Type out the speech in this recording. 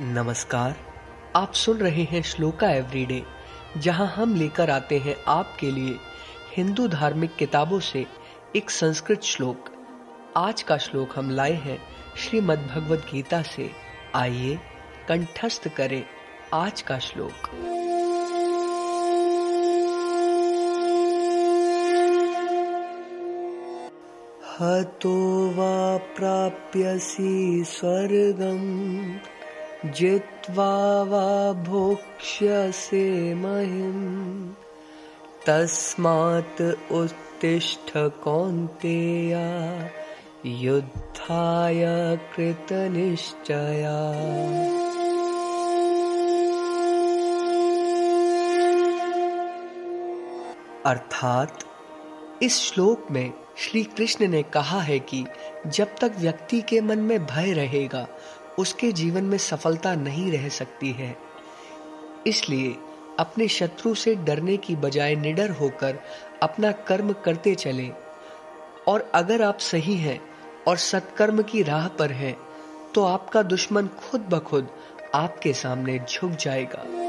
नमस्कार। आप सुन रहे हैं श्लोका एवरीडे, जहाँ हम लेकर आते हैं आपके लिए हिंदू धार्मिक किताबों से एक संस्कृत श्लोक। आज का श्लोक हम लाए हैं श्रीमद् भगवद गीता से। आइए, कंठस्थ करें आज का श्लोक। हतो वा प्राप्यसि स्वर्गम्। जित्वा वा भोक्ष्यसे महिम् तस्मात् उत्तिष्ठ कौन्तेया युद्धाय कृतनिश्चया। अर्थात इस श्लोक में श्री कृष्ण ने कहा है कि जब तक व्यक्ति के मन में भय रहेगा उसके जीवन में सफलता नहीं रह सकती है। इसलिए अपने शत्रु से डरने की बजाय निडर होकर अपना कर्म करते चलें। और अगर आप सही हैं और सत्कर्म की राह पर हैं तो आपका दुश्मन खुद ब खुद आपके सामने झुक जाएगा।